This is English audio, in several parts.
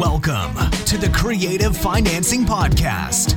Welcome to the Creative Financing Podcast,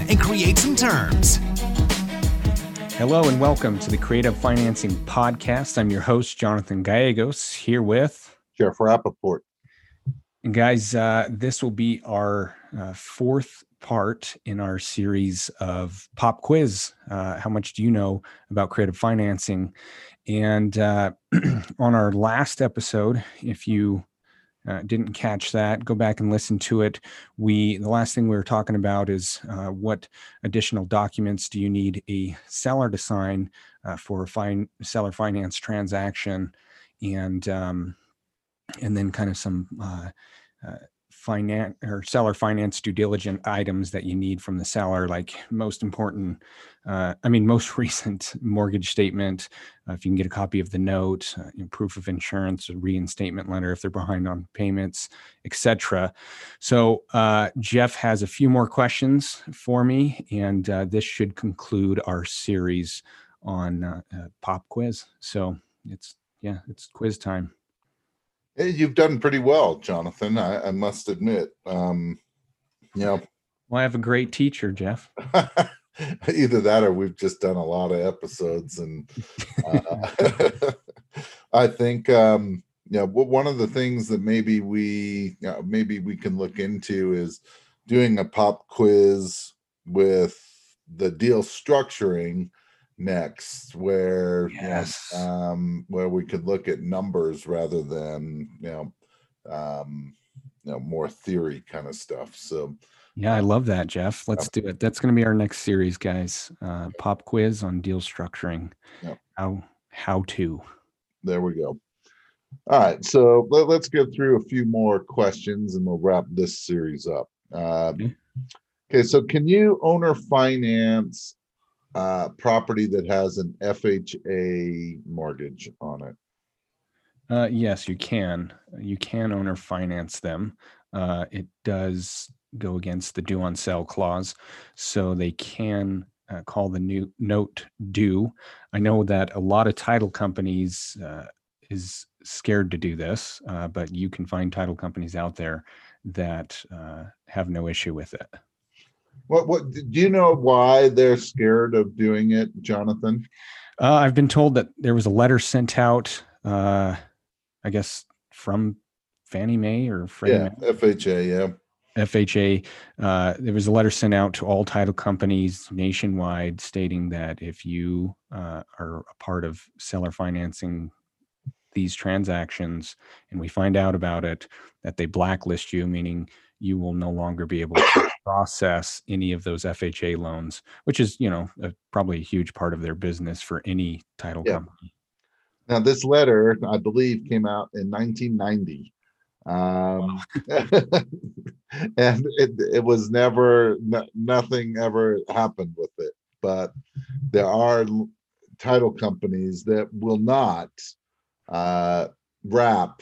and create some terms. Hello and welcome to the Creative Financing Podcast. I'm your host, Jonathan Gallegos, here with Jeff Rappaport. And guys, uh, this will be our uh, fourth part in our series of pop quiz. Uh, how much do you know about creative financing? And uh, on our last episode, if you uh, didn't catch that, go back and listen to it. We the last thing we were talking about is uh, what additional documents do you need a seller to sign uh, for a fine seller finance transaction, and um, and then kind of some uh, uh, finance or seller finance due diligence items that you need from the seller, like most important, uh, I mean, most recent mortgage statement. Uh, if you can get a copy of the note, uh, proof of insurance, reinstatement letter if they're behind on payments, etc. So uh, Jeff has a few more questions for me, and uh, this should conclude our series on uh, pop quiz. So it's yeah, it's quiz time. Hey, you've done pretty well, Jonathan. I, I must admit. Um, you know, well, I have a great teacher, Jeff. Either that, or we've just done a lot of episodes, and uh, I think um, you know one of the things that maybe we you know, maybe we can look into is doing a pop quiz with the deal structuring next where yes. you know, um where we could look at numbers rather than you know um you know more theory kind of stuff so. Yeah i love that jeff. Let's do it. That's going to be our next series guys. Uh pop quiz on deal structuring. Yep. how how to. There we go. All right so let, us get through a few more questions and we'll wrap this series up. Uh, Okay. okay so can you owner finance uh, property that has an FHA mortgage on it. uh yes you can. You can owner finance them. Uh it does go against the due on sale clause so they can uh, call the new note due. I know that a lot of title companies uh, is scared to do this uh, but you can find title companies out there that uh, have no issue with it What what do you know why they're scared of doing it, Jonathan? Uh, I've been told that there was a letter sent out, uh, I guess from Fannie Mae or Freddie Yeah, FHA, yeah. FHA. Uh, there was a letter sent out to all title companies nationwide stating that if you uh, are a part of seller financing these transactions and we find out about it, that they blacklist you, meaning you will no longer be able to process any of those FHA loans, which is, you know, a, probably a huge part of their business for any title Yeah. company. Now this letter, I believe, came out in 1990. Um, and it, it was never no, nothing ever happened with it. But there are title companies that will not uh, wrap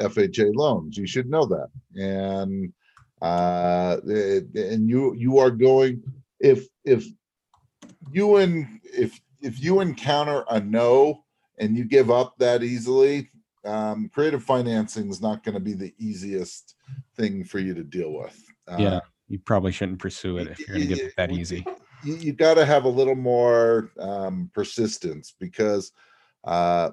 FHA loans. You should know that. And uh, and you you are going if if you and if if you encounter a no and you give up that easily, um, creative financing is not going to be the easiest thing for you to deal with. Uh, yeah, you probably shouldn't pursue it if you're going to get it that easy. you, you got to have a little more um, persistence because uh,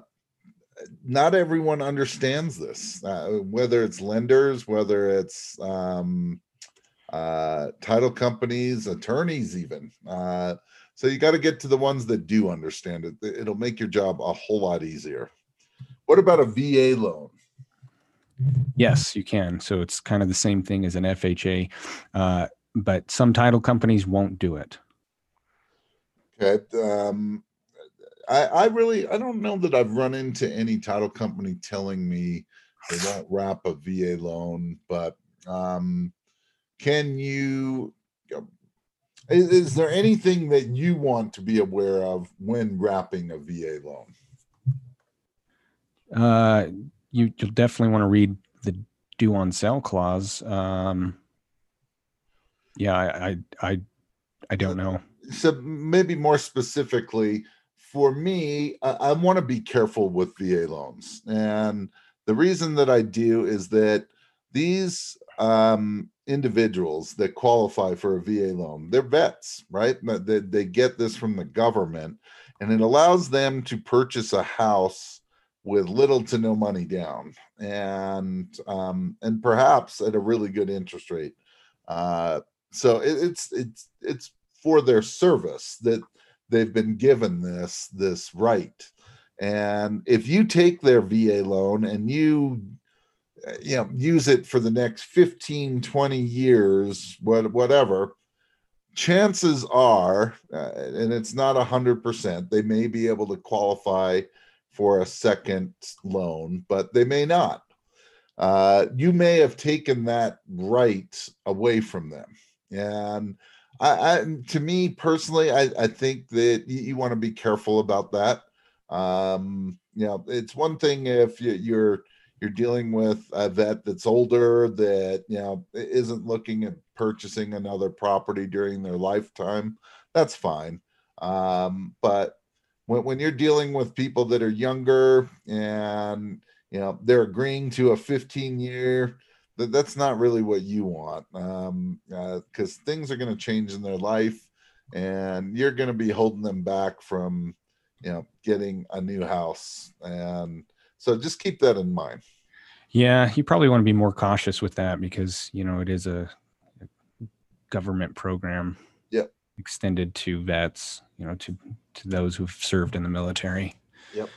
not everyone understands this. Uh, whether it's lenders, whether it's um, uh, title companies, attorneys, even. Uh, so you got to get to the ones that do understand it. It'll make your job a whole lot easier. What about a VA loan? Yes, you can. So it's kind of the same thing as an FHA, uh, but some title companies won't do it. Okay. Um, I, I really, I don't know that I've run into any title company telling me they won't wrap a VA loan, but Um, can you? Is, is there anything that you want to be aware of when wrapping a VA loan? Uh, you, you'll definitely want to read the due on sale clause. Um, yeah, I, I, I, I don't know. So maybe more specifically, for me, I, I want to be careful with VA loans, and the reason that I do is that these um, individuals that qualify for a VA loan, they're vets, right? They, they get this from the government, and it allows them to purchase a house with little to no money down, and um, and perhaps at a really good interest rate. Uh, so it, it's it's it's for their service that they've been given this this right. And if you take their VA loan and you uh, you know use it for the next 15 20 years what, whatever chances are uh, and it's not a hundred percent they may be able to qualify for a second loan but they may not uh, you may have taken that right away from them and I, I to me personally I, I think that you, you want to be careful about that. Um you know it's one thing if you, you're you're dealing with a vet that's older that you know isn't looking at purchasing another property during their lifetime that's fine. Um, but when, when you're dealing with people that are younger and you know they're agreeing to a 15 year that that's not really what you want um because uh, things are going to change in their life and you're going to be holding them back from you know getting a new house and so just keep that in mind. Yeah, you probably want to be more cautious with that because you know it is a, government program. Yep. Extended to vets, you know, to to those who've served in the military. Yep.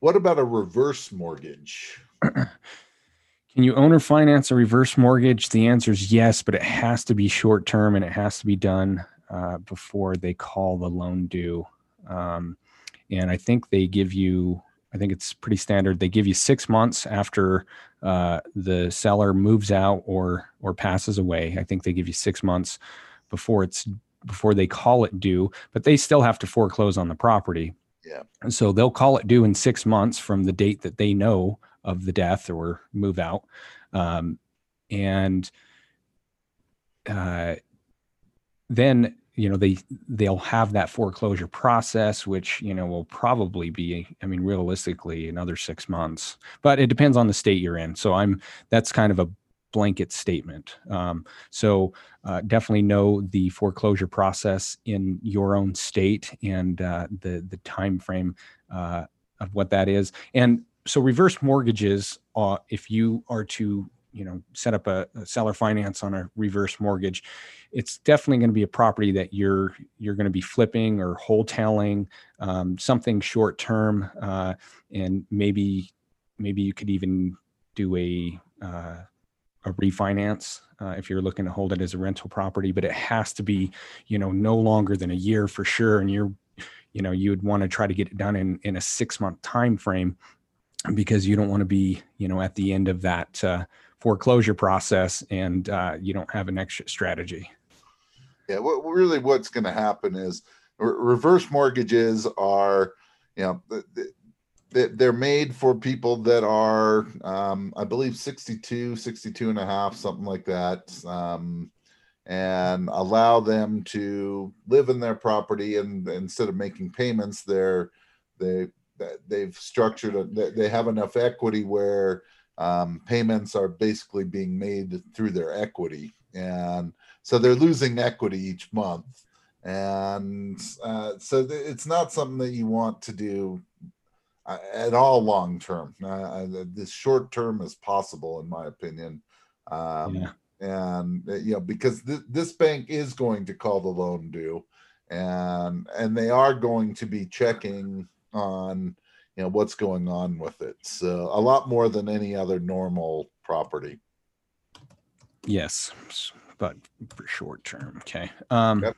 What about a reverse mortgage? Can you own or finance a reverse mortgage? The answer is yes, but it has to be short term and it has to be done uh, before they call the loan due. Um, and I think they give you I think it's pretty standard. They give you six months after uh, the seller moves out or or passes away. I think they give you six months before it's before they call it due, but they still have to foreclose on the property. Yeah. And so they'll call it due in six months from the date that they know of the death or move out. Um, and uh, then you know they they'll have that foreclosure process which you know will probably be i mean realistically another 6 months but it depends on the state you're in. So i'm that's kind of a blanket statement. Um, so uh, definitely know the foreclosure process in your own state and uh, the the time frame uh, of what that is. And so reverse mortgages uh, if you are to you know set up a, a seller finance on a reverse mortgage it's definitely going to be a property that you're you're going to be flipping or wholesaling um, something short term uh, and maybe maybe you could even do a uh, a refinance uh, if you're looking to hold it as a rental property but it has to be you know no longer than a year for sure and you're you know you would want to try to get it done in in a six month time frame because you don't want to be you know at the end of that uh, foreclosure process and uh, you don't have an exit strategy yeah, what really what's going to happen is re- reverse mortgages are, you know, they're made for people that are, um, I believe, 62, 62 and a half, something like that. Um, and allow them to live in their property and instead of making payments they're they they've structured a, they have enough equity where um, payments are basically being made through their equity. And so they're losing equity each month. And uh, so th- it's not something that you want to do uh, at all long term. Uh, this short term is possible in my opinion. Um, yeah. and uh, you know because th- this bank is going to call the loan due. And and they are going to be checking on you know what's going on with it so a lot more than any other normal property yes but for short term. Okay. Um, yep.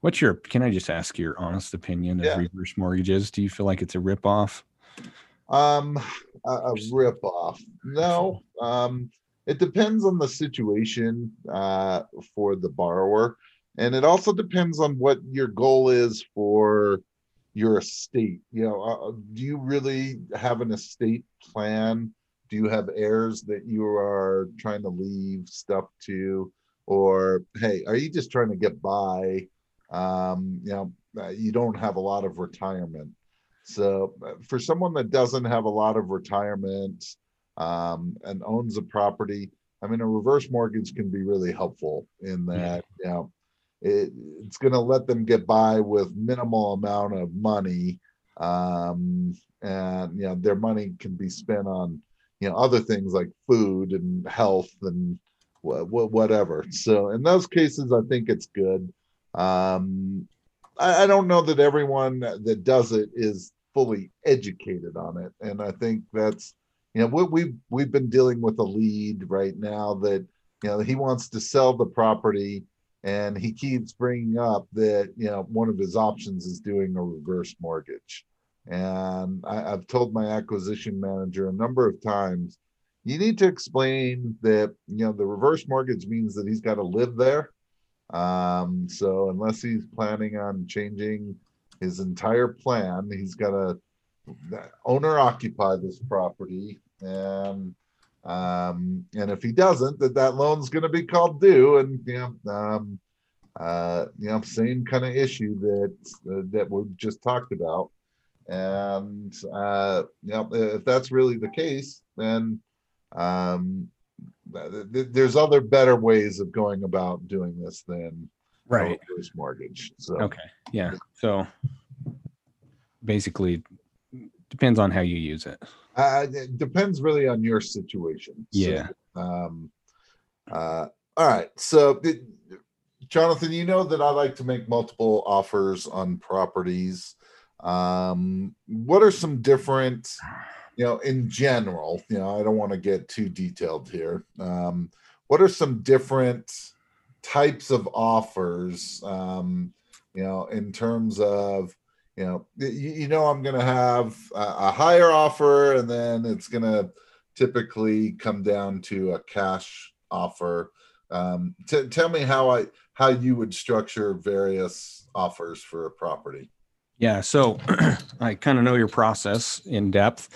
What's your? Can I just ask your honest opinion of yeah. reverse mortgages? Do you feel like it's a ripoff? Um, a, a ripoff? No. Um, it depends on the situation uh, for the borrower. And it also depends on what your goal is for your estate. You know, uh, do you really have an estate plan? Do you have heirs that you are trying to leave stuff to? Or, hey, are you just trying to get by? Um, you know, uh, you don't have a lot of retirement. So, uh, for someone that doesn't have a lot of retirement um, and owns a property, I mean, a reverse mortgage can be really helpful in that, you know, it, it's going to let them get by with minimal amount of money um, and you know their money can be spent on you know other things like food and health and wh- wh- whatever. So in those cases i think it's good. Um, I, I don't know that everyone that does it is fully educated on it and i think that's you know what we we've been dealing with a lead right now that you know he wants to sell the property and he keeps bringing up that you know one of his options is doing a reverse mortgage. And I, have told my acquisition manager a number of times you need to explain that you know the reverse mortgage means that he's got to live there. Um, so unless he's planning on changing his entire plan he's got to owner occupy this property. And um, and if he doesn't, that that loan's going to be called due, and you know, um, uh, you know, same kind of issue that uh, that we just talked about. And uh, you know, if that's really the case, then um, th- there's other better ways of going about doing this than right mortgage. So okay, yeah. So basically, depends on how you use it. Uh, it depends really on your situation. Yeah. So, um, uh, all right. So, it, Jonathan, you know that I like to make multiple offers on properties. Um, what are some different, you know, in general, you know, I don't want to get too detailed here. Um, what are some different types of offers, um, you know, in terms of, you know you, you know i'm going to have a, a, higher offer and then it's going to typically come down to a cash offer. Um, t- tell me how i how you would structure various offers for a property. Yeah so i kind of know your process in depth.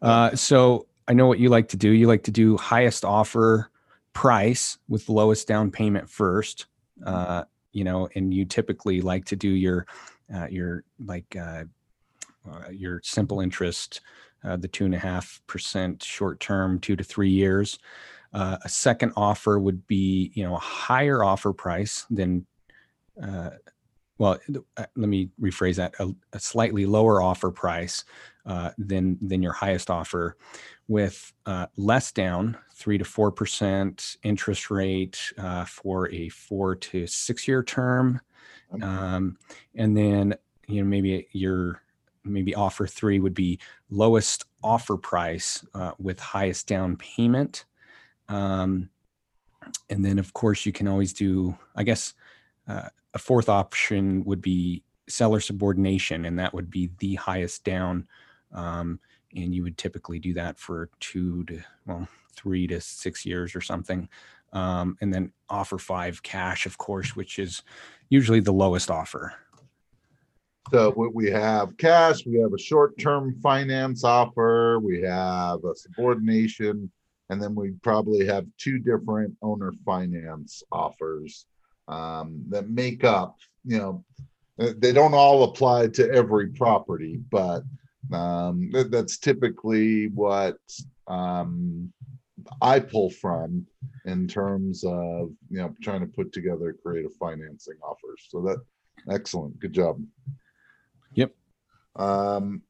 Uh, so i know what you like to do. You like to do highest offer price with lowest down payment first uh, you know and you typically like to do your uh, your like uh, uh, your simple interest, uh, the two and a half percent short term, two to three years. Uh, a second offer would be you know a higher offer price than. Uh, well, let me rephrase that: a, a slightly lower offer price than than your highest offer, with less down, three to four percent interest rate for a four to six year term um, and then you know maybe your maybe offer three would be lowest offer price uh, with highest down payment. Um, and then of course you can always do i guess uh, a fourth option would be seller subordination and that would be the highest down. Um, and you would typically do that for two to well three to six years or something. Um, and then offer five cash of course which is usually the lowest offer. So we have cash, we have a short-term finance offer, we have a subordination, and then we probably have two different owner finance offers um, that make up, you know, they don't all apply to every property, but um, that's typically what um, I pull from in terms of you know trying to put together creative financing offers. So that excellent, good job. Yep. Um,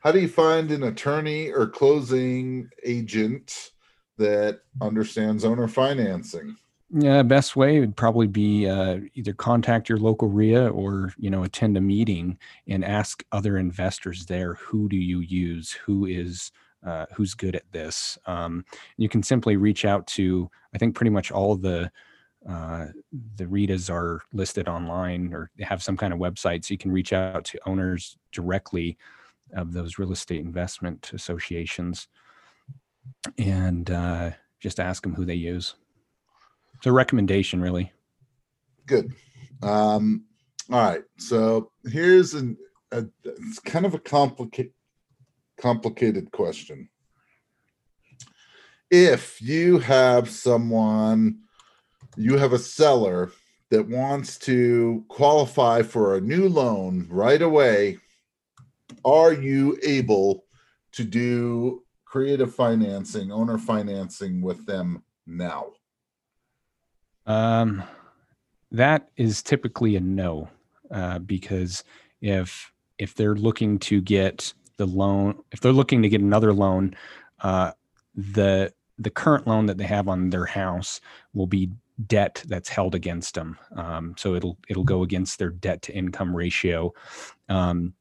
how do you find an attorney or closing agent that understands owner financing? Yeah, best way would probably be uh, either contact your local REIA or you know attend a meeting and ask other investors there who do you use, who is uh, who's good at this. Um, you can simply reach out to, I think pretty much all the uh, the REIAs are listed online or have some kind of website, so you can reach out to owners directly of those real estate investment associations, and uh, just ask them who they use. It's a recommendation, really. Good. Um, all right. So here's an a, it's kind of a complicated complicated question. If you have someone, you have a seller that wants to qualify for a new loan right away, are you able to do creative financing, owner financing with them now? Um, that is typically a no, uh, because if if they're looking to get the loan, if they're looking to get another loan, uh, the the current loan that they have on their house will be debt that's held against them. Um, so it'll it'll go against their debt to income ratio, um,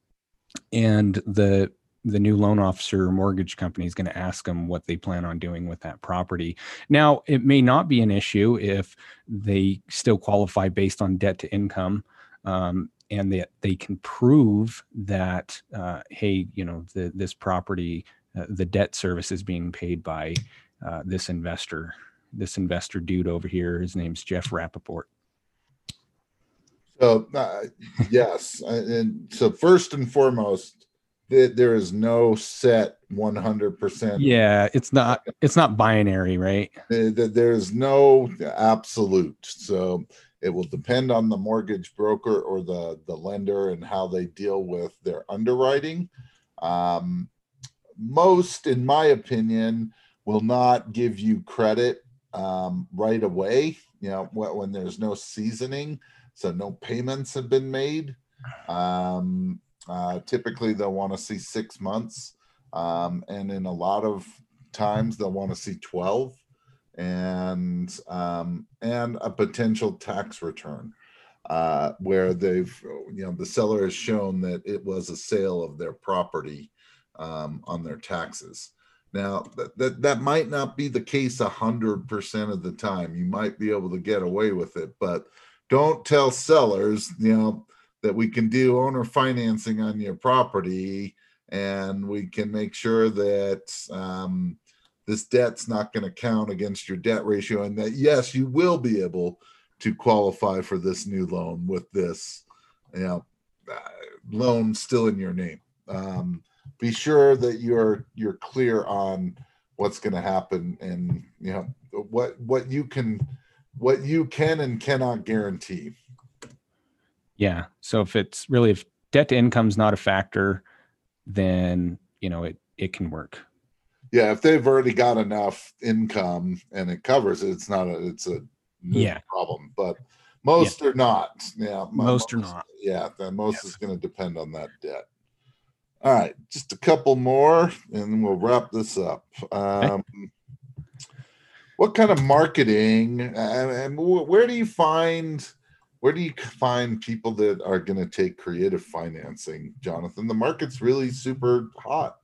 and the the new loan officer or mortgage company is going to ask them what they plan on doing with that property. Now, it may not be an issue if they still qualify based on debt to income. Um, and that they, can prove that, uh, hey, you know, the, this property, uh, the debt service is being paid by uh, this investor, this investor dude over here. His name's Jeff Rappaport. So, uh, yes. And so, first and foremost, there is no set 100% yeah it's not it's not binary right there's no absolute so it will depend on the mortgage broker or the the lender and how they deal with their underwriting. Um, most in my opinion will not give you credit um, right away you know when, there's no seasoning so no payments have been made. Um, uh, typically, they'll want to see six months, um, and in a lot of times, they'll want to see twelve, and um, and a potential tax return uh, where they've you know the seller has shown that it was a sale of their property um, on their taxes. Now that, that that might not be the case a hundred percent of the time. You might be able to get away with it, but don't tell sellers, you know, that we can do owner financing on your property and we can make sure that um, this debt's not going to count against your debt ratio and that yes you will be able to qualify for this new loan with this you know uh, loan still in your name um, be sure that you're you're clear on what's going to happen and you know what what you can what you can and cannot guarantee yeah. So if it's really if debt to income is not a factor, then you know it it can work. Yeah, if they've already got enough income and it covers it, it's not a it's a yeah problem. But most yeah. are not. Yeah, most, most are not. Yeah, then most is going to depend on that debt. All right, just a couple more, and we'll wrap this up. Um, what kind of marketing and where do you find? where do you find people that are going to take creative financing jonathan the market's really super hot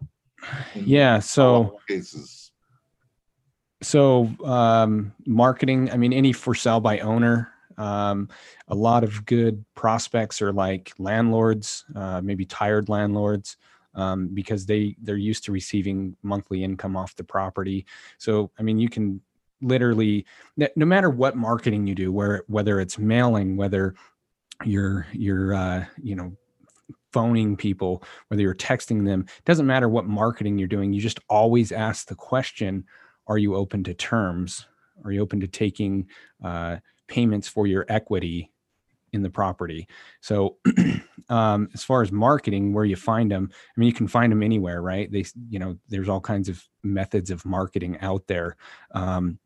yeah so cases. So um, marketing i mean any for sale by owner um, a lot of good prospects are like landlords uh, maybe tired landlords um, because they they're used to receiving monthly income off the property. So i mean you can literally no matter what marketing you do where whether it's mailing whether you're you're uh, you know phoning people whether you're texting them doesn't matter what marketing you're doing you just always ask the question are you open to terms? Are you open to taking uh, payments for your equity in the property? So um, as far as marketing where you find them i mean you can find them anywhere right? They you know there's all kinds of methods of marketing out there. Um,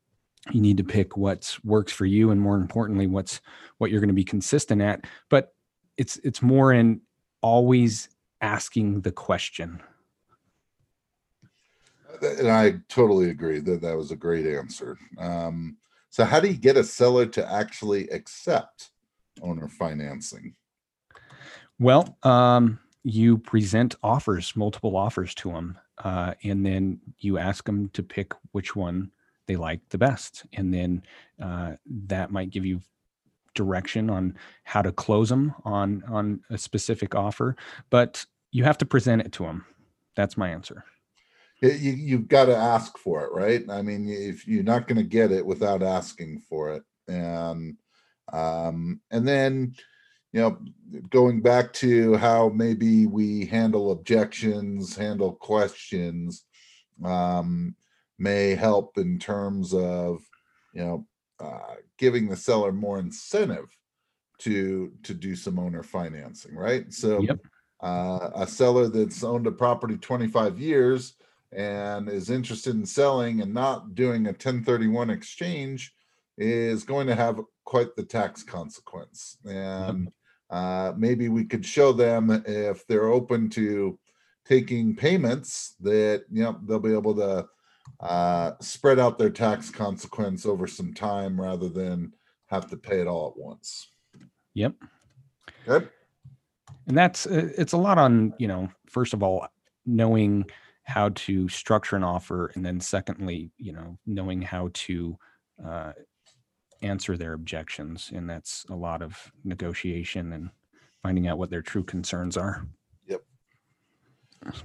you need to pick what works for you and more importantly what's what you're going to be consistent at. But it's it's more in always asking the question. And i totally agree that that was a great answer. Um, so how do you get a seller to actually accept owner financing? Well um, you present offers multiple offers to them uh, and then you ask them to pick which one they like the best. And then uh, that might give you direction on how to close them on on a specific offer but you have to present it to them that's my answer you you've got to ask for it, right? I mean, if you're not going to get it without asking for it, and um, and then you know, going back to how maybe we handle objections, handle questions, um, may help in terms of you know uh, giving the seller more incentive to to do some owner financing, right? So Yep. uh, a seller that's owned a property 25 years and is interested in selling and not doing a 1031 exchange is going to have quite the tax consequence. And uh, maybe we could show them if they're open to taking payments that you know they'll be able to uh, spread out their tax consequence over some time rather than have to pay it all at once. Yep. Okay. and that's uh, it's a lot on you know first of all knowing how to structure an offer and then secondly you know knowing how to uh, answer their objections and that's a lot of negotiation and finding out what their true concerns are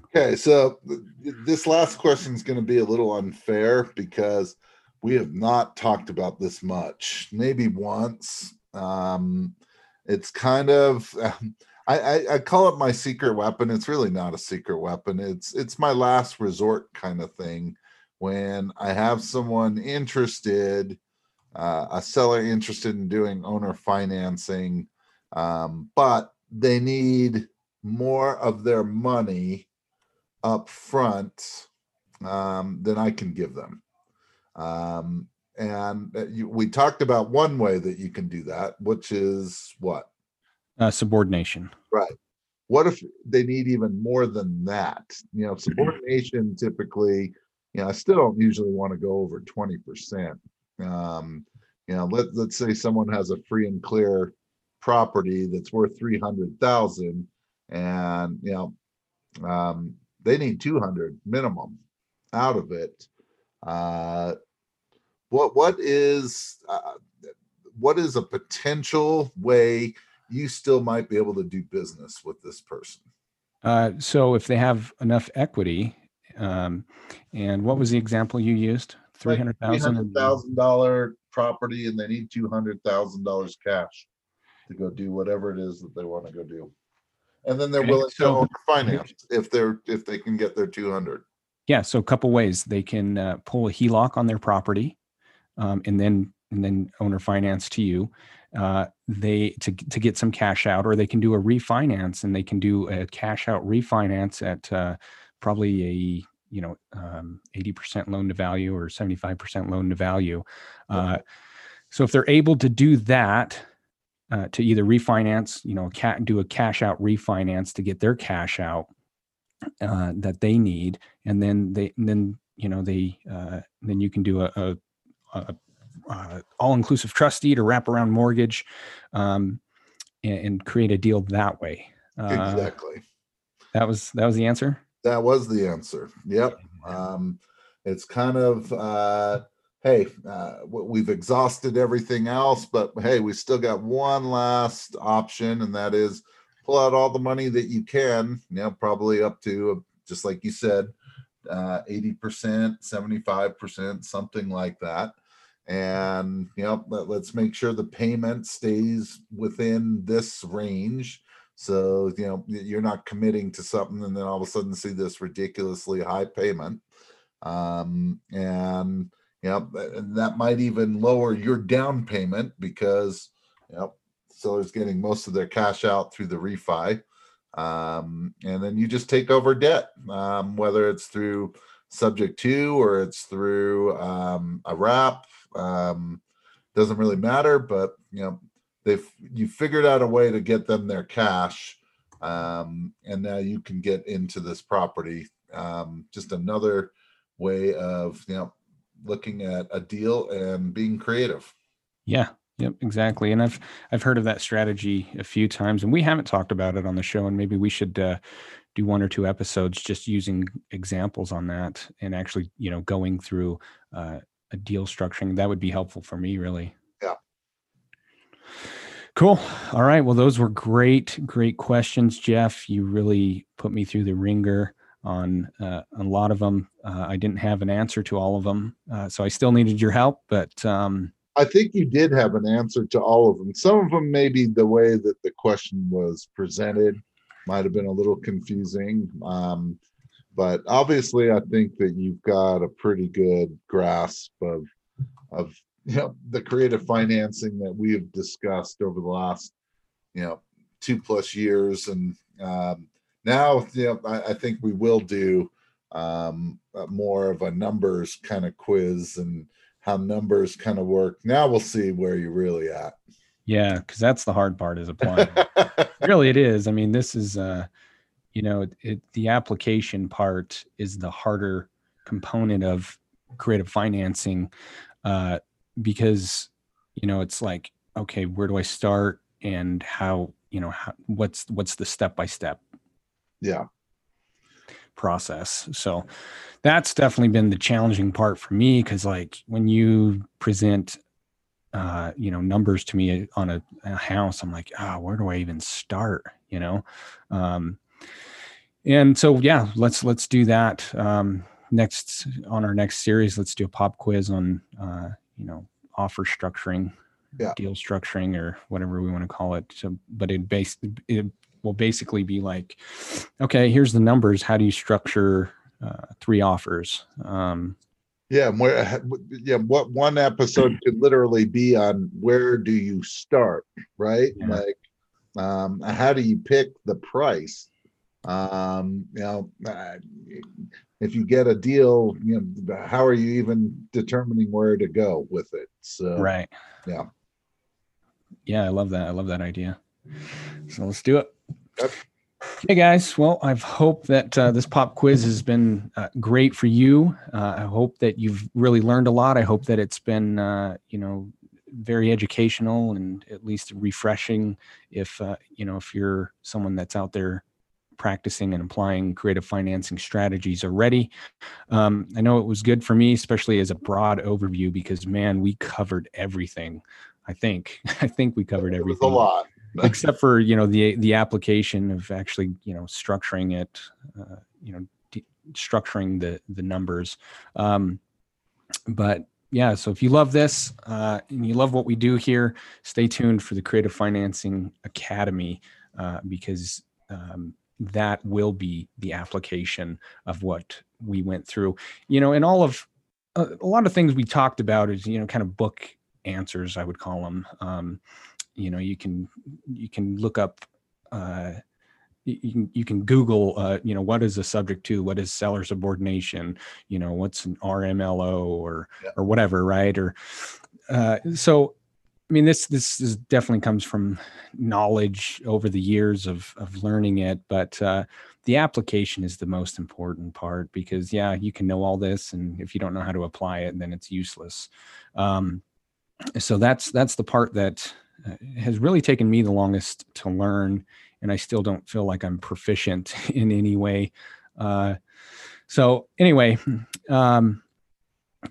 Okay, so th- th- this last question is going to be a little unfair because we have not talked about this much. Maybe once. Um, it's kind of I, I I call it my secret weapon. It's really not a secret weapon. It's it's my last resort kind of thing. When I have someone interested, uh, a seller interested in doing owner financing, um, but they need more of their money up front um, than I can give them. Um, and you, we talked about one way that you can do that, which is what? uh, subordination Right. What if they need even more than that? You know, subordination typically, you know, I still don't usually want to go over 20%. Um, you know, let, let's say someone has a free and clear property that's worth 300,000 and, you know, um, they need 200 minimum out of it. Uh, what, what is, uh, what is a potential way you still might be able to do business with this person? uh, so if they have enough equity um, and what was the example you used Like 300000 and- $300,000 property and they need $200,000 cash to go do whatever it is that they want to go do. And then they're Okay, willing to so- own finance if they're, if they can get their 200. Yeah, so a couple ways they can uh, pull a HELOC on their property, um, and then and then owner finance to you. Uh, they to to get some cash out, or they can do a refinance, and they can do a cash out refinance at uh, probably a you know um, eighty percent loan to value or seventy five percent loan to value. Uh, so if they're able to do that. Uh, to either refinance, you know, ca- do a cash out refinance to get their cash out uh, that they need, and then they and then you know they uh, then you can do a, a, a, a all-inclusive trustee deed wrap around mortgage um, and, and create a deal that way uh, Exactly. that was that was the answer That was the answer. Yep. Um, it's kind of, uh, hey, uh, we've exhausted everything else, but hey, we still got one last option, and that is pull out all the money that you can. You know, probably up to uh, just like you said, uh, eighty percent, seventy-five percent, something like that. And you know, let, let's make sure the payment stays within this range. So, you know, you're not committing to something and then all of a sudden see this ridiculously high payment. Um, and, know, and that might even lower your down payment because, you know, seller's getting most of their cash out through the refi. Um, and then you just take over debt, um, whether it's through subject to or it's through um, a wrap. Um, doesn't really matter, but you know, they've you figured out a way to get them their cash um, and now you can get into this property um, just another way of you know looking at a deal and being creative. Yeah yep exactly and i've i've heard of that strategy a few times and we haven't talked about it on the show and maybe we should uh, do one or two episodes just using examples on that and actually you know going through uh, a deal structuring. That would be helpful for me really. Yeah. cool. All right well those were great great questions jeff. You really put me through the ringer on uh, a lot of them. Uh, I didn't have an answer to all of them, uh, so I still needed your help. But um, I think you did have an answer to all of them. Some of them, maybe the way that the question was presented, might have been a little confusing. Um, but obviously, I think that you've got a pretty good grasp of of you know the creative financing that we have discussed over the last you know two plus years, and um, now you know I, I think we will do um, more of a numbers kind of quiz and how numbers kind of work. Now we'll see where you're really at. Yeah, because that's the hard part is applying. really, it is. I mean, this is, uh, you know, it, it, the application part is the harder component of creative financing uh, because, you know, it's like, okay, where do I start and how, you know, how, what's what's the step by step? Yeah. Process. So that's definitely been the challenging part for me because, like, when you present uh, you know, numbers to me on a, a house, I'm like, ah, oh, where do I even start? You know, um, and so yeah, let's let's do that um, next on our next series. Let's do a pop quiz on uh, you know offer structuring, yeah. deal structuring, or whatever we want to call it. So, but it base it will basically be like, okay, here's the numbers. How do you structure uh, three offers? Um, yeah, where yeah, what one episode could literally be on where do you start, right? Yeah. Like um how do you pick the price? Um, you know, uh, if you get a deal, you know, how are you even determining where to go with it? So right. Yeah. Yeah, I love that. I love that idea. So let's do it. Hey guys, well, I hope that uh, this pop quiz has been uh, great for you. Uh, I hope that you've really learned a lot. I hope that it's been, uh, you know, very educational and at least refreshing. If uh, you know, if you're someone that's out there practicing and applying creative financing strategies already, um, I know it was good for me, especially as a broad overview, because man, we covered everything. I think I think we covered everything. a lot except for you know the the application of actually you know structuring it uh, you know de- structuring the the numbers. Um, but yeah so if you love this uh, and you love what we do here stay tuned for the creative financing academy uh, because um, that will be the application of what we went through. You know and all of uh, a lot of things we talked about is you know kind of book answers i would call them um, you know you can you can look up uh, you can you can google uh, you know what is a subject to what is seller subordination you know what's an rmlo or yeah. or whatever right or uh, so i mean this this is definitely comes from knowledge over the years of of learning it but uh, the application is the most important part because yeah you can know all this and if you don't know how to apply it then it's useless um, so that's that's the part that has really taken me the longest to learn, and I still don't feel like I'm proficient in any way. Uh, so, anyway, um,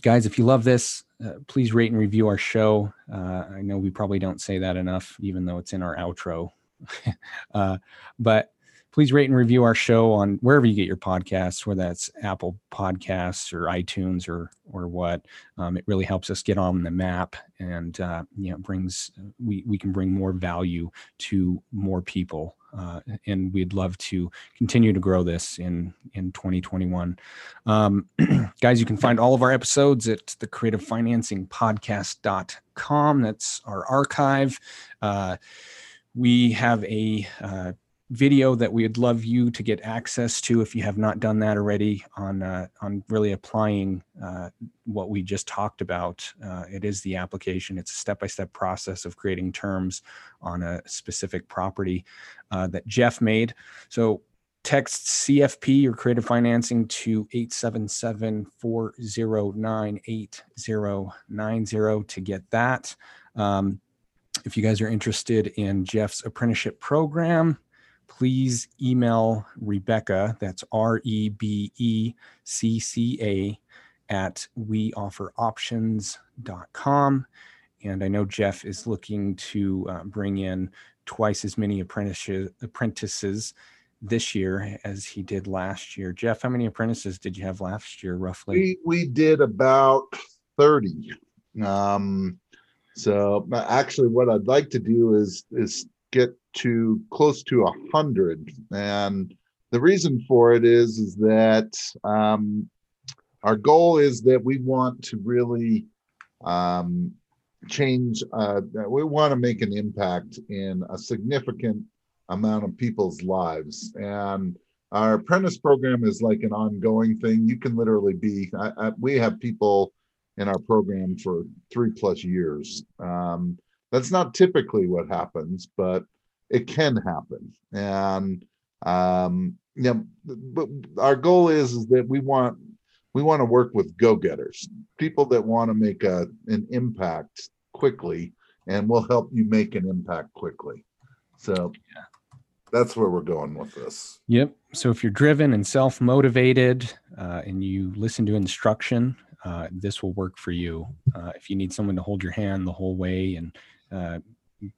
guys, if you love this, uh, please rate and review our show. Uh, I know we probably don't say that enough, even though it's in our outro. uh, but please rate and review our show on wherever you get your podcasts, whether that's Apple Podcasts or iTunes or or what. Um, it really helps us get on the map, and uh, you know brings we we can bring more value to more people. Uh, and we'd love to continue to grow this in in 2021 um, guys you can find all of our episodes at the creative financing podcast.com that's our archive uh, we have a uh, video that we would love you to get access to if you have not done that already on uh, on really applying uh, what we just talked about. Uh, it is the application. It's a step-by-step process of creating terms on a specific property uh, that Jeff made. So text CFP or creative financing to 877-409-8090 to get that. Um, if you guys are interested in Jeff's apprenticeship program, please email Rebecca, that's R E B E C C A, at weofferoptions.com. And I know Jeff is looking to uh, bring in twice as many apprentices, this year as he did last year. Jeff, how many apprentices did you have last year, roughly? We we did about thirty. Um, so actually, what I'd like to do is is get to close to a hundred, and the reason for it is is that um, our goal is that we want to really um, change. Uh, we want to make an impact in a significant amount of people's lives, and our apprentice program is like an ongoing thing. You can literally be. I, I, we have people in our program for three plus years. Um, that's not typically what happens, but it can happen. And um, yeah, but our goal is is that we want we want to work with go-getters, people that want to make a an impact quickly, and we'll help you make an impact quickly. So that's where we're going with this. Yep. So if you're driven and self-motivated, uh, and you listen to instruction, uh, this will work for you. Uh, if you need someone to hold your hand the whole way and uh,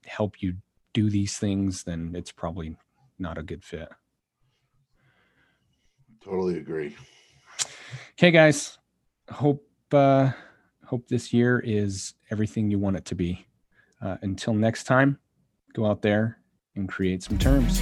help you do these things, then it's probably not a good fit. Totally agree. Okay, guys. Hope uh, hope this year is everything you want it to be. Uh, until next time, go out there and create some terms.